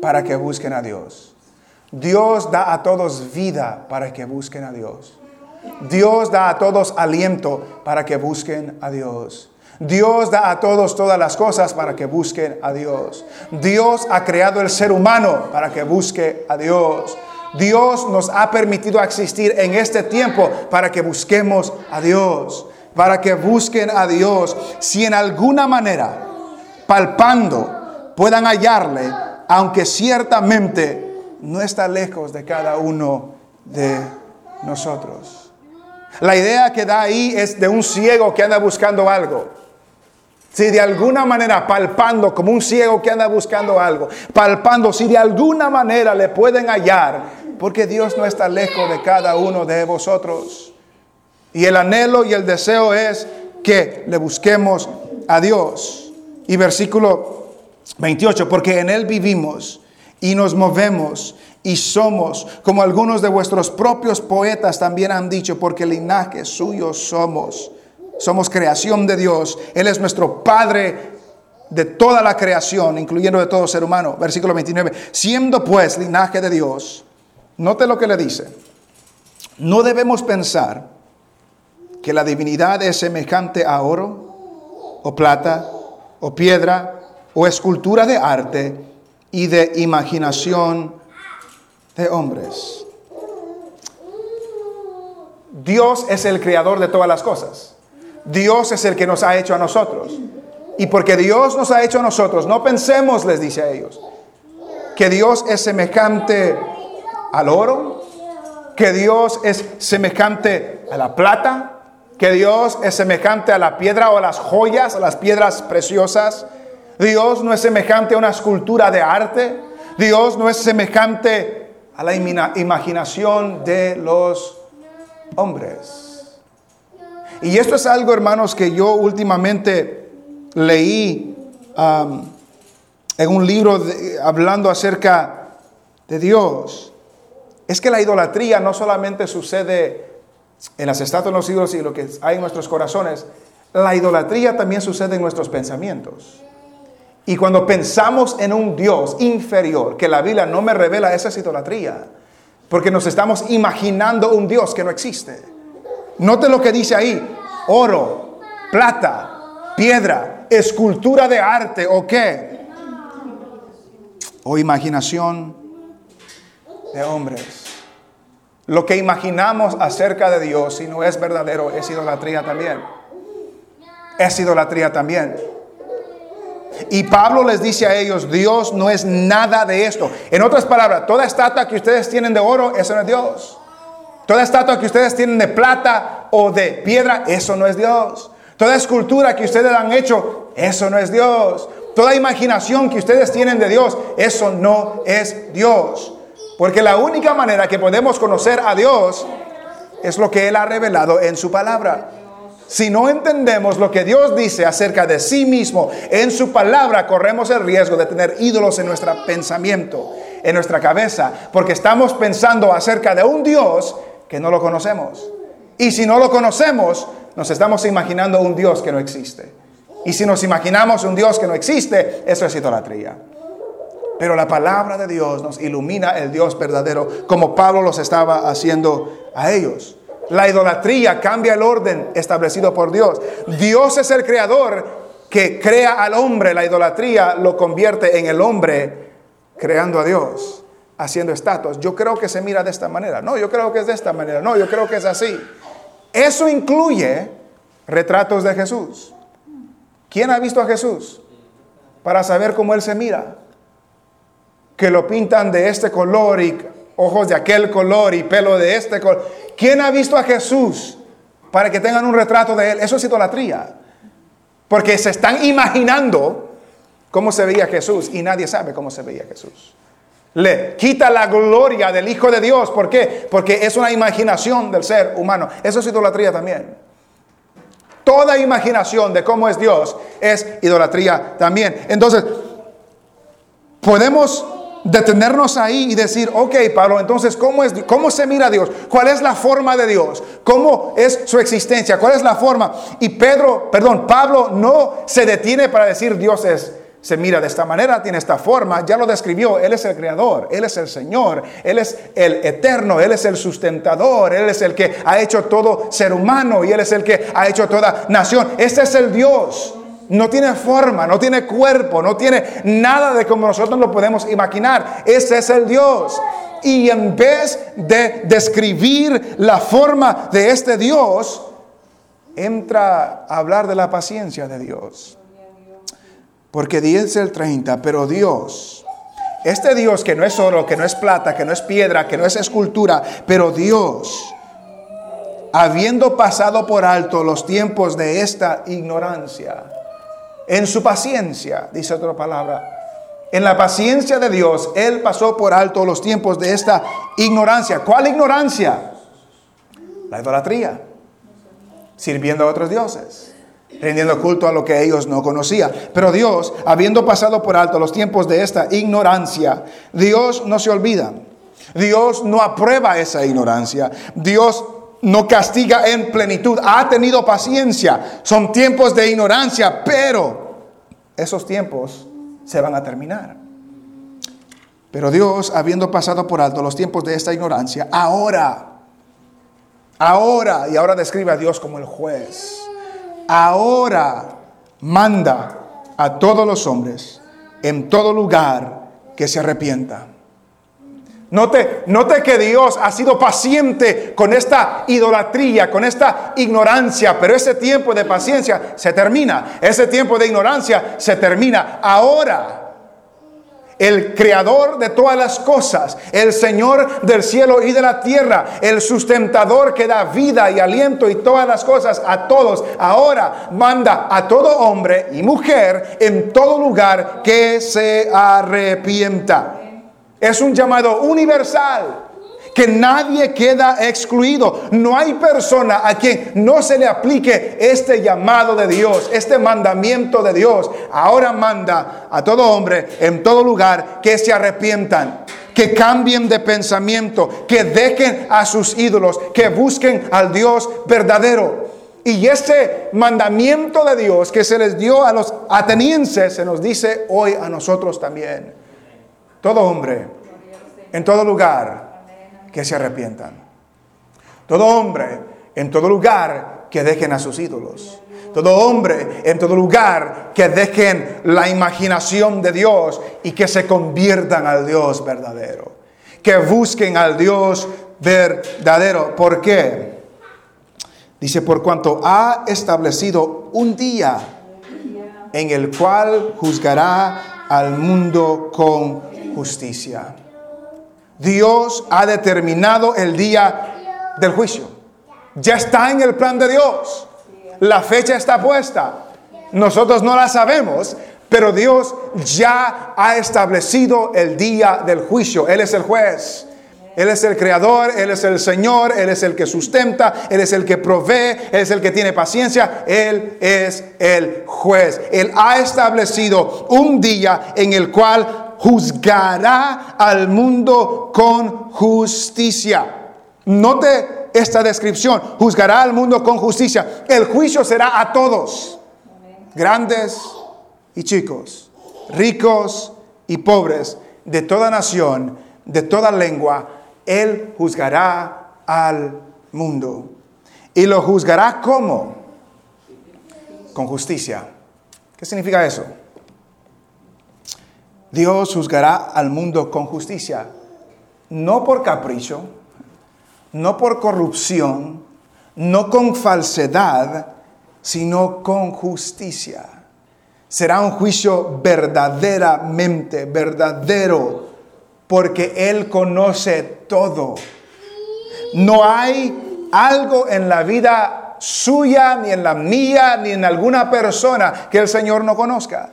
Para que busquen a Dios. Dios da a todos vida para que busquen a Dios. Dios da a todos aliento para que busquen a Dios. Dios da a todos todas las cosas para que busquen a Dios. Dios ha creado el ser humano para que busque a Dios. Dios nos ha permitido existir en este tiempo para que busquemos a Dios para que busquen a Dios, si en alguna manera, palpando, puedan hallarle, aunque ciertamente no está lejos de cada uno de nosotros. La idea que da ahí es de un ciego que anda buscando algo. Si de alguna manera palpando como un ciego que anda buscando algo, palpando si de alguna manera le pueden hallar, porque Dios no está lejos de cada uno de vosotros. Y el anhelo y el deseo es que le busquemos a Dios. Y versículo 28, porque en Él vivimos y nos movemos y somos, como algunos de vuestros propios poetas también han dicho, porque linaje suyo somos. Somos creación de Dios. Él es nuestro Padre de toda la creación, incluyendo de todo ser humano. Versículo 29. Siendo pues linaje de Dios, note lo que le dice. No debemos pensar que la divinidad es semejante a oro o plata o piedra o escultura de arte y de imaginación de hombres. Dios es el creador de todas las cosas. Dios es el que nos ha hecho a nosotros. Y porque Dios nos ha hecho a nosotros, no pensemos, les dice a ellos, que Dios es semejante al oro, que Dios es semejante a la plata, que Dios es semejante a la piedra o a las joyas, a las piedras preciosas. Dios no es semejante a una escultura de arte. Dios no es semejante a la imaginación de los hombres. Y esto es algo, hermanos, que yo últimamente leí en un libro hablando acerca de Dios. Es que la idolatría no solamente sucede en las estatuas de los ídolos y lo que hay en nuestros corazones, la idolatría también sucede en nuestros pensamientos. Y cuando pensamos en un Dios inferior, que la Biblia no me revela, esa es idolatría. Porque nos estamos imaginando un Dios que no existe. Note lo que dice ahí. Oro, plata, piedra, escultura de arte o qué. O imaginación de hombres. Lo que imaginamos acerca de Dios, si no es verdadero, es idolatría también. Es idolatría también. Y Pablo les dice a ellos, Dios no es nada de esto. En otras palabras, toda estatua que ustedes tienen de oro, eso no es Dios. Toda estatua que ustedes tienen de plata o de piedra, eso no es Dios. Toda escultura que ustedes han hecho, eso no es Dios. Toda imaginación que ustedes tienen de Dios, eso no es Dios. Porque la única manera que podemos conocer a Dios es lo que Él ha revelado en su palabra. Si no entendemos lo que Dios dice acerca de sí mismo en su palabra, corremos el riesgo de tener ídolos en nuestro pensamiento, en nuestra cabeza, porque estamos pensando acerca de un Dios que no lo conocemos. Y si no lo conocemos, nos estamos imaginando un Dios que no existe. Y si nos imaginamos un Dios que no existe, eso es idolatría. Pero la palabra de Dios nos ilumina el Dios verdadero, como Pablo los estaba haciendo a ellos. La idolatría cambia el orden establecido por Dios. Dios es el creador que crea al hombre. La idolatría lo convierte en el hombre creando a Dios, haciendo estatuas. Yo creo que se mira de esta manera. No, yo creo que es de esta manera. No, yo creo que es así. Eso incluye retratos de Jesús. ¿Quién ha visto a Jesús? Para saber cómo Él se mira. Que lo pintan de este color y ojos de aquel color y pelo de este color. ¿Quién ha visto a Jesús para que tengan un retrato de Él? Eso es idolatría. Porque se están imaginando cómo se veía Jesús y nadie sabe cómo se veía Jesús. Le quita la gloria del Hijo de Dios. ¿Por qué? Porque es una imaginación del ser humano. Eso es idolatría también. Toda imaginación de cómo es Dios es idolatría también. Entonces, podemos detenernos ahí y decir, ok, Pablo, entonces, ¿cómo, es, ¿cómo se mira Dios? ¿Cuál es la forma de Dios? ¿Cómo es su existencia? ¿Cuál es la forma? Y Pedro, perdón, Pablo no se detiene para decir Dios es se mira de esta manera, tiene esta forma, ya lo describió, Él es el creador, Él es el Señor, Él es el eterno, Él es el sustentador, Él es el que ha hecho todo ser humano y Él es el que ha hecho toda nación. Este es el Dios. No tiene forma, no tiene cuerpo, no tiene nada de como nosotros lo podemos imaginar. Ese es el Dios. Y en vez de describir la forma de este Dios, entra a hablar de la paciencia de Dios. Porque dice el 30, pero Dios, este Dios que no es oro, que no es plata, que no es piedra, que no es escultura, pero Dios, habiendo pasado por alto los tiempos de esta ignorancia, en su paciencia, dice otra palabra, en la paciencia de Dios, Él pasó por alto los tiempos de esta ignorancia. ¿Cuál ignorancia? La idolatría, sirviendo a otros dioses rendiendo culto a lo que ellos no conocían. Pero Dios, habiendo pasado por alto los tiempos de esta ignorancia, Dios no se olvida. Dios no aprueba esa ignorancia. Dios no castiga en plenitud. Ha tenido paciencia. Son tiempos de ignorancia, pero esos tiempos se van a terminar. Pero Dios, habiendo pasado por alto los tiempos de esta ignorancia, ahora, ahora, y ahora describe a Dios como el juez ahora manda a todos los hombres en todo lugar que se arrepienta. Note, note que Dios ha sido paciente con esta idolatría, con esta ignorancia, pero ese tiempo de paciencia se termina, ese tiempo de ignorancia se termina ahora el creador de todas las cosas, el Señor del cielo y de la tierra, el sustentador que da vida y aliento y todas las cosas a todos, ahora manda a todo hombre y mujer en todo lugar que se arrepienta. Es un llamado universal que nadie queda excluido. No hay persona a quien no se le aplique este llamado de Dios, este mandamiento de Dios. Ahora manda a todo hombre en todo lugar que se arrepientan que cambien de pensamiento, que dejen a sus ídolos, que busquen al Dios verdadero. Y ese mandamiento de Dios que se les dio a los atenienses se nos dice hoy a nosotros también. Todo hombre, en todo lugar, que se arrepientan. Todo hombre en todo lugar que dejen a sus ídolos. Todo hombre en todo lugar que dejen la imaginación de Dios y que se conviertan al Dios verdadero. Que busquen al Dios verdadero. ¿Por qué? Dice, por cuanto ha establecido un día en el cual juzgará al mundo con justicia. Dios ha determinado el día del juicio. Ya está en el plan de Dios. La fecha está puesta. Nosotros no la sabemos, pero Dios ya ha establecido el día del juicio. Él es el juez. Él es el creador, Él es el Señor, Él es el que sustenta, Él es el que provee, Él es el que tiene paciencia, Él es el juez. Él ha establecido un día en el cual juzgará al mundo con justicia. Note esta descripción, juzgará al mundo con justicia. El juicio será a todos, grandes y chicos, ricos y pobres, de toda nación, de toda lengua. Él juzgará al mundo. Y lo juzgará como? Con justicia. ¿Qué significa eso? Dios juzgará al mundo con justicia, no por capricho, no por corrupción, no con falsedad, sino con justicia. Será un juicio verdaderamente verdadero, porque Él conoce todo. No hay algo en la vida suya, ni en la mía, ni en alguna persona que el Señor no conozca.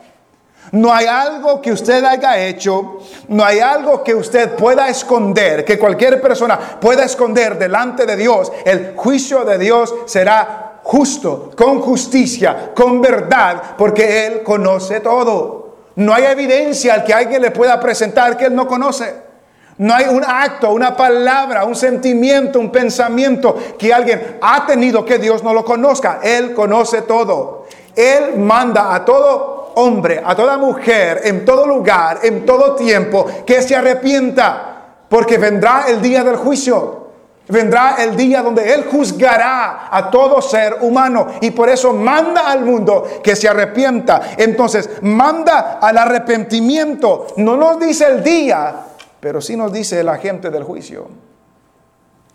No hay algo que usted haya hecho, no hay algo que usted pueda esconder, que cualquier persona pueda esconder delante de Dios. El juicio de Dios será justo, con justicia, con verdad, porque Él conoce todo. No hay evidencia al que alguien le pueda presentar que Él no conoce. No hay un acto, una palabra, un sentimiento, un pensamiento que alguien ha tenido que Dios no lo conozca. Él conoce todo. Él manda a todo hombre, a toda mujer, en todo lugar, en todo tiempo, que se arrepienta, porque vendrá el día del juicio. Vendrá el día donde Él juzgará a todo ser humano y por eso manda al mundo que se arrepienta. Entonces, manda al arrepentimiento. No nos dice el día, pero sí nos dice el agente del juicio.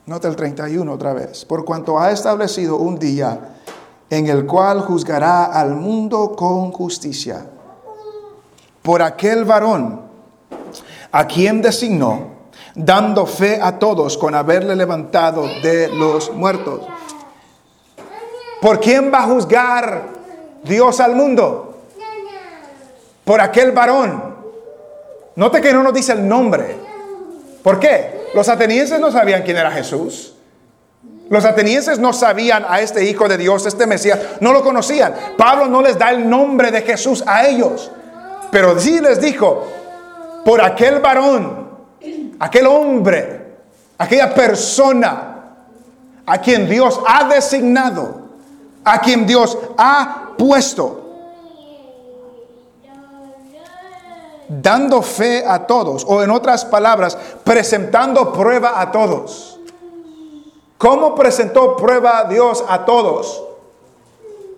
Nota el 31 otra vez. Por cuanto ha establecido un día en el cual juzgará al mundo con justicia. Por aquel varón a quien designó, dando fe a todos con haberle levantado de los muertos. ¿Por quién va a juzgar Dios al mundo? Por aquel varón Note que no nos dice el nombre. ¿Por qué? Los atenienses no sabían quién era Jesús. Los atenienses no sabían a este Hijo de Dios, este Mesías, no lo conocían. Pablo no les da el nombre de Jesús a ellos, pero sí les dijo, por aquel varón, aquel hombre, aquella persona a quien Dios ha designado, a quien Dios ha puesto dando fe a todos, o en otras palabras, presentando prueba a todos. ¿Cómo presentó prueba Dios a todos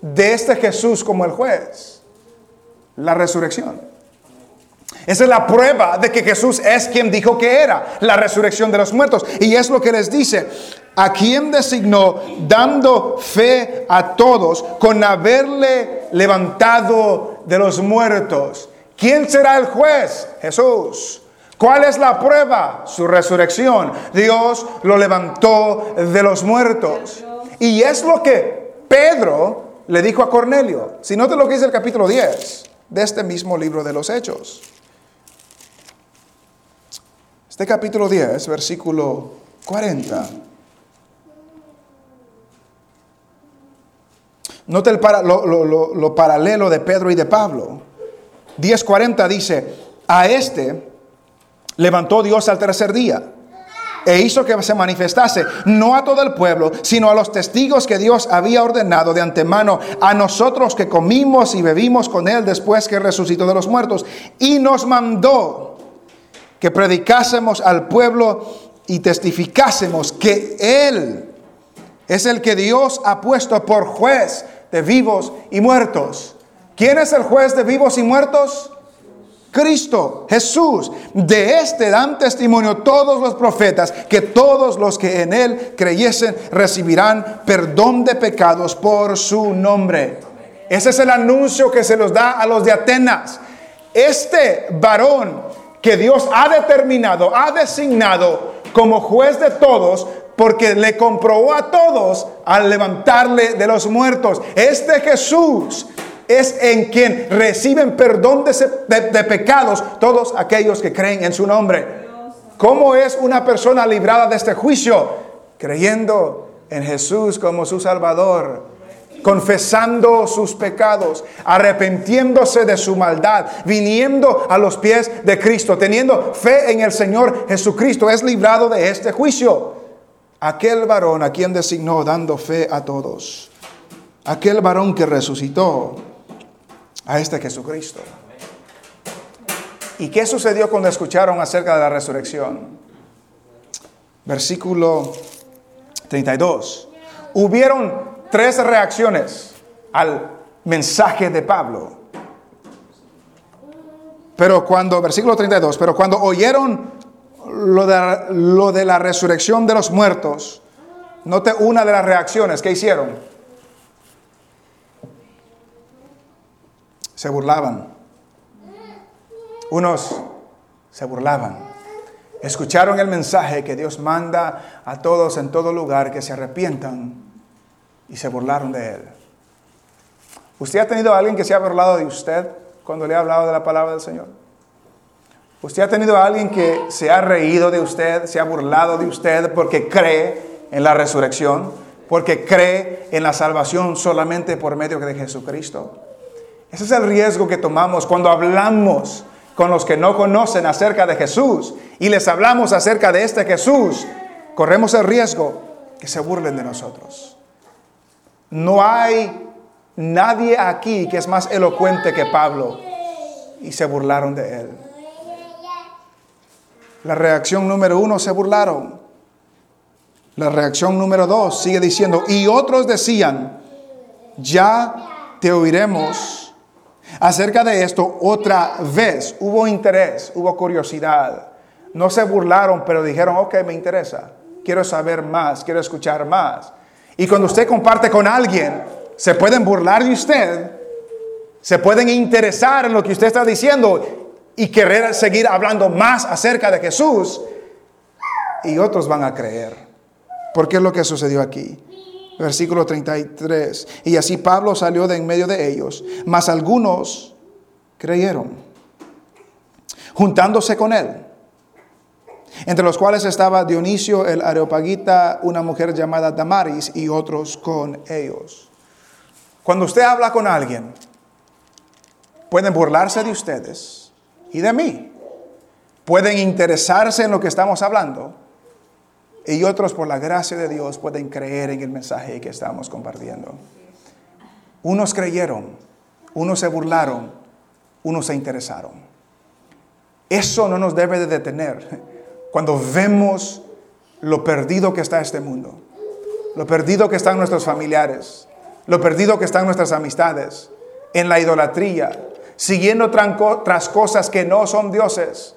de este Jesús como el juez? La resurrección. Esa es la prueba de que Jesús es quien dijo que era, la resurrección de los muertos. Y es lo que les dice, a quien designó dando fe a todos con haberle levantado de los muertos. ¿Quién será el juez? Jesús. ¿Cuál es la prueba? Su resurrección. Dios lo levantó de los muertos. Y es lo que Pedro le dijo a Cornelio. Si no te lo que dice el capítulo 10 de este mismo libro de los Hechos. Este capítulo 10, versículo 40. Note el lo paralelo de Pedro y de Pablo. 10:40 dice, a este levantó Dios al tercer día e hizo que se manifestase no a todo el pueblo, sino a los testigos que Dios había ordenado de antemano, a nosotros que comimos y bebimos con él después que resucitó de los muertos, y nos mandó que predicásemos al pueblo y testificásemos que él es el que Dios ha puesto por juez de vivos y muertos. ¿Quién es el juez de vivos y muertos? Cristo, Jesús. De este dan testimonio todos los profetas, que todos los que en él creyesen recibirán perdón de pecados por su nombre. Ese es el anuncio que se los da a los de Atenas. Este varón que Dios ha determinado, ha designado como juez de todos, porque le comprobó a todos al levantarle de los muertos. Este Jesús es en quien reciben perdón de, pecados todos aquellos que creen en su nombre. ¿Cómo es una persona librada de este juicio? Creyendo en Jesús como su Salvador, confesando sus pecados, arrepentiéndose de su maldad, viniendo a los pies de Cristo, teniendo fe en el Señor Jesucristo, es librado de este juicio. Aquel varón a quien designó dando fe a todos, aquel varón que resucitó, a este Jesucristo. ¿Y qué sucedió cuando escucharon acerca de la resurrección? Versículo 32. hubieron tres reacciones al mensaje de Pablo. Pero cuando, versículo 32, pero cuando oyeron lo de, lo de la resurrección de los muertos, note una de las reacciones que hicieron. Se burlaban. Unos se burlaban. Escucharon el mensaje que Dios manda a todos en todo lugar que se arrepientan y se burlaron de él. ¿Usted ha tenido a alguien que se ha burlado de usted cuando le ha hablado de la palabra del Señor? ¿Usted ha tenido a alguien que se ha reído de usted, se ha burlado de usted porque cree en la resurrección, porque cree en la salvación solamente por medio de Jesucristo? Ese es el riesgo que tomamos cuando hablamos con los que no conocen acerca de Jesús y les hablamos acerca de este Jesús. Corremos el riesgo que se burlen de nosotros. No hay nadie aquí que es más elocuente que Pablo y se burlaron de él. La reacción número uno, se burlaron. La reacción número dos sigue diciendo, y otros decían, ya te oiremos acerca de esto otra vez. Hubo interés, hubo curiosidad. No se burlaron, pero dijeron, ok, me interesa. Quiero saber más, quiero escuchar más. Y cuando usted comparte con alguien, se pueden burlar de usted, se pueden interesar en lo que usted está diciendo y querer seguir hablando más acerca de Jesús. Y otros van a creer. Porque es lo que sucedió aquí. Versículo 33. Y así Pablo salió de en medio de ellos, mas algunos creyeron, juntándose con él entre los cuales estaba Dionisio el Areopagita, una mujer llamada Damaris y otros con ellos. Cuando usted habla con alguien, pueden burlarse de ustedes y de mí. Pueden interesarse en lo que estamos hablando. Y otros, por la gracia de Dios, pueden creer en el mensaje que estamos compartiendo. Unos creyeron, unos se burlaron, unos se interesaron. Eso no nos debe de detener cuando vemos lo perdido que está este mundo, lo perdido que están nuestros familiares, lo perdido que están nuestras amistades, en la idolatría, siguiendo tras cosas que no son dioses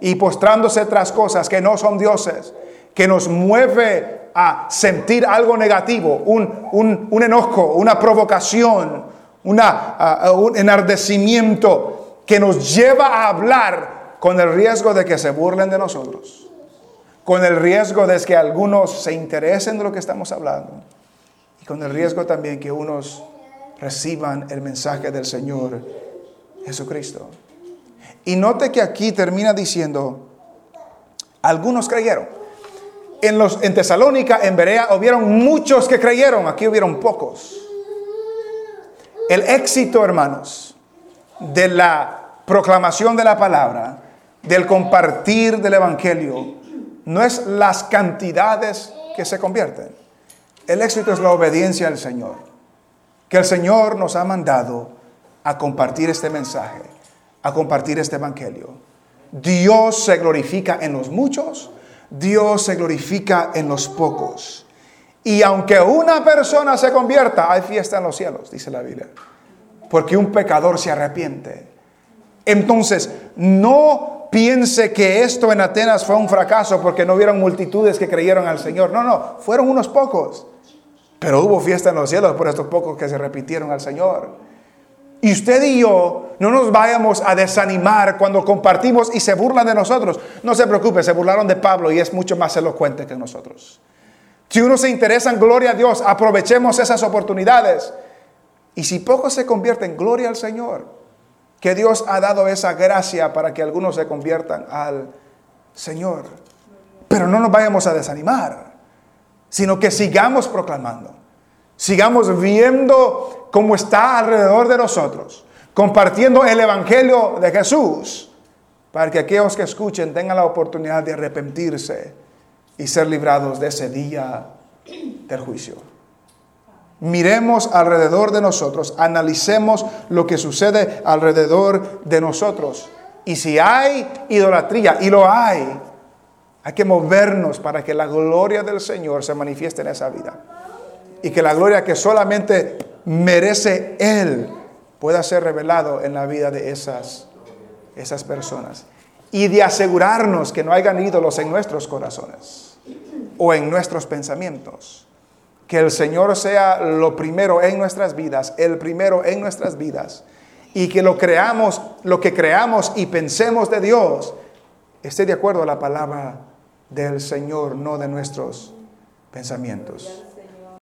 y postrándose tras cosas que no son dioses, que nos mueve a sentir algo negativo, un, enojo, una provocación, una, un enardecimiento que nos lleva a hablar con el riesgo de que se burlen de nosotros, con el riesgo de que algunos se interesen de lo que estamos hablando y con el riesgo también que unos reciban el mensaje del Señor Jesucristo. Y note que aquí termina diciendo, algunos creyeron. En, los, en Tesalónica, en Berea, hubieron muchos que creyeron, aquí hubieron pocos. El éxito, hermanos, de la proclamación de la palabra del compartir del Evangelio no es las cantidades que se convierten. El éxito es la obediencia al Señor. Que el Señor nos ha mandado a compartir este mensaje, a compartir este Evangelio. Dios se glorifica en los muchos, Dios se glorifica en los pocos. Y aunque una persona se convierta, hay fiesta en los cielos, dice la Biblia. Porque un pecador se arrepiente. Entonces, no piense que esto en Atenas fue un fracaso porque no hubieron multitudes que creyeron al Señor. No, no, fueron unos pocos. Pero hubo fiesta en los cielos por estos pocos que se repitieron al Señor. Y usted y yo no nos vayamos a desanimar cuando compartimos y se burlan de nosotros. No se preocupe, se burlaron de Pablo y es mucho más elocuente que nosotros. Si uno se interesa en gloria a Dios, aprovechemos esas oportunidades. Y si pocos se convierten, gloria al Señor que Dios ha dado esa gracia para que algunos se conviertan al Señor. Pero no nos vayamos a desanimar, sino que sigamos proclamando, sigamos viendo cómo está alrededor de nosotros, compartiendo el Evangelio de Jesús, para que aquellos que escuchen tengan la oportunidad de arrepentirse y ser librados de ese día del juicio miremos alrededor de nosotros, analicemos lo que sucede alrededor de nosotros. Y si hay idolatría, y lo hay, hay que movernos para que la gloria del Señor se manifieste en esa vida. Y que la gloria que solamente merece Él pueda ser revelado en la vida de esas, esas personas. Y de asegurarnos que no hayan ídolos en nuestros corazones o en nuestros pensamientos. Que el Señor sea lo primero en nuestras vidas, el primero en nuestras vidas. Y que lo creamos, lo que creamos y pensemos de Dios esté de acuerdo a la palabra del Señor, no de nuestros pensamientos.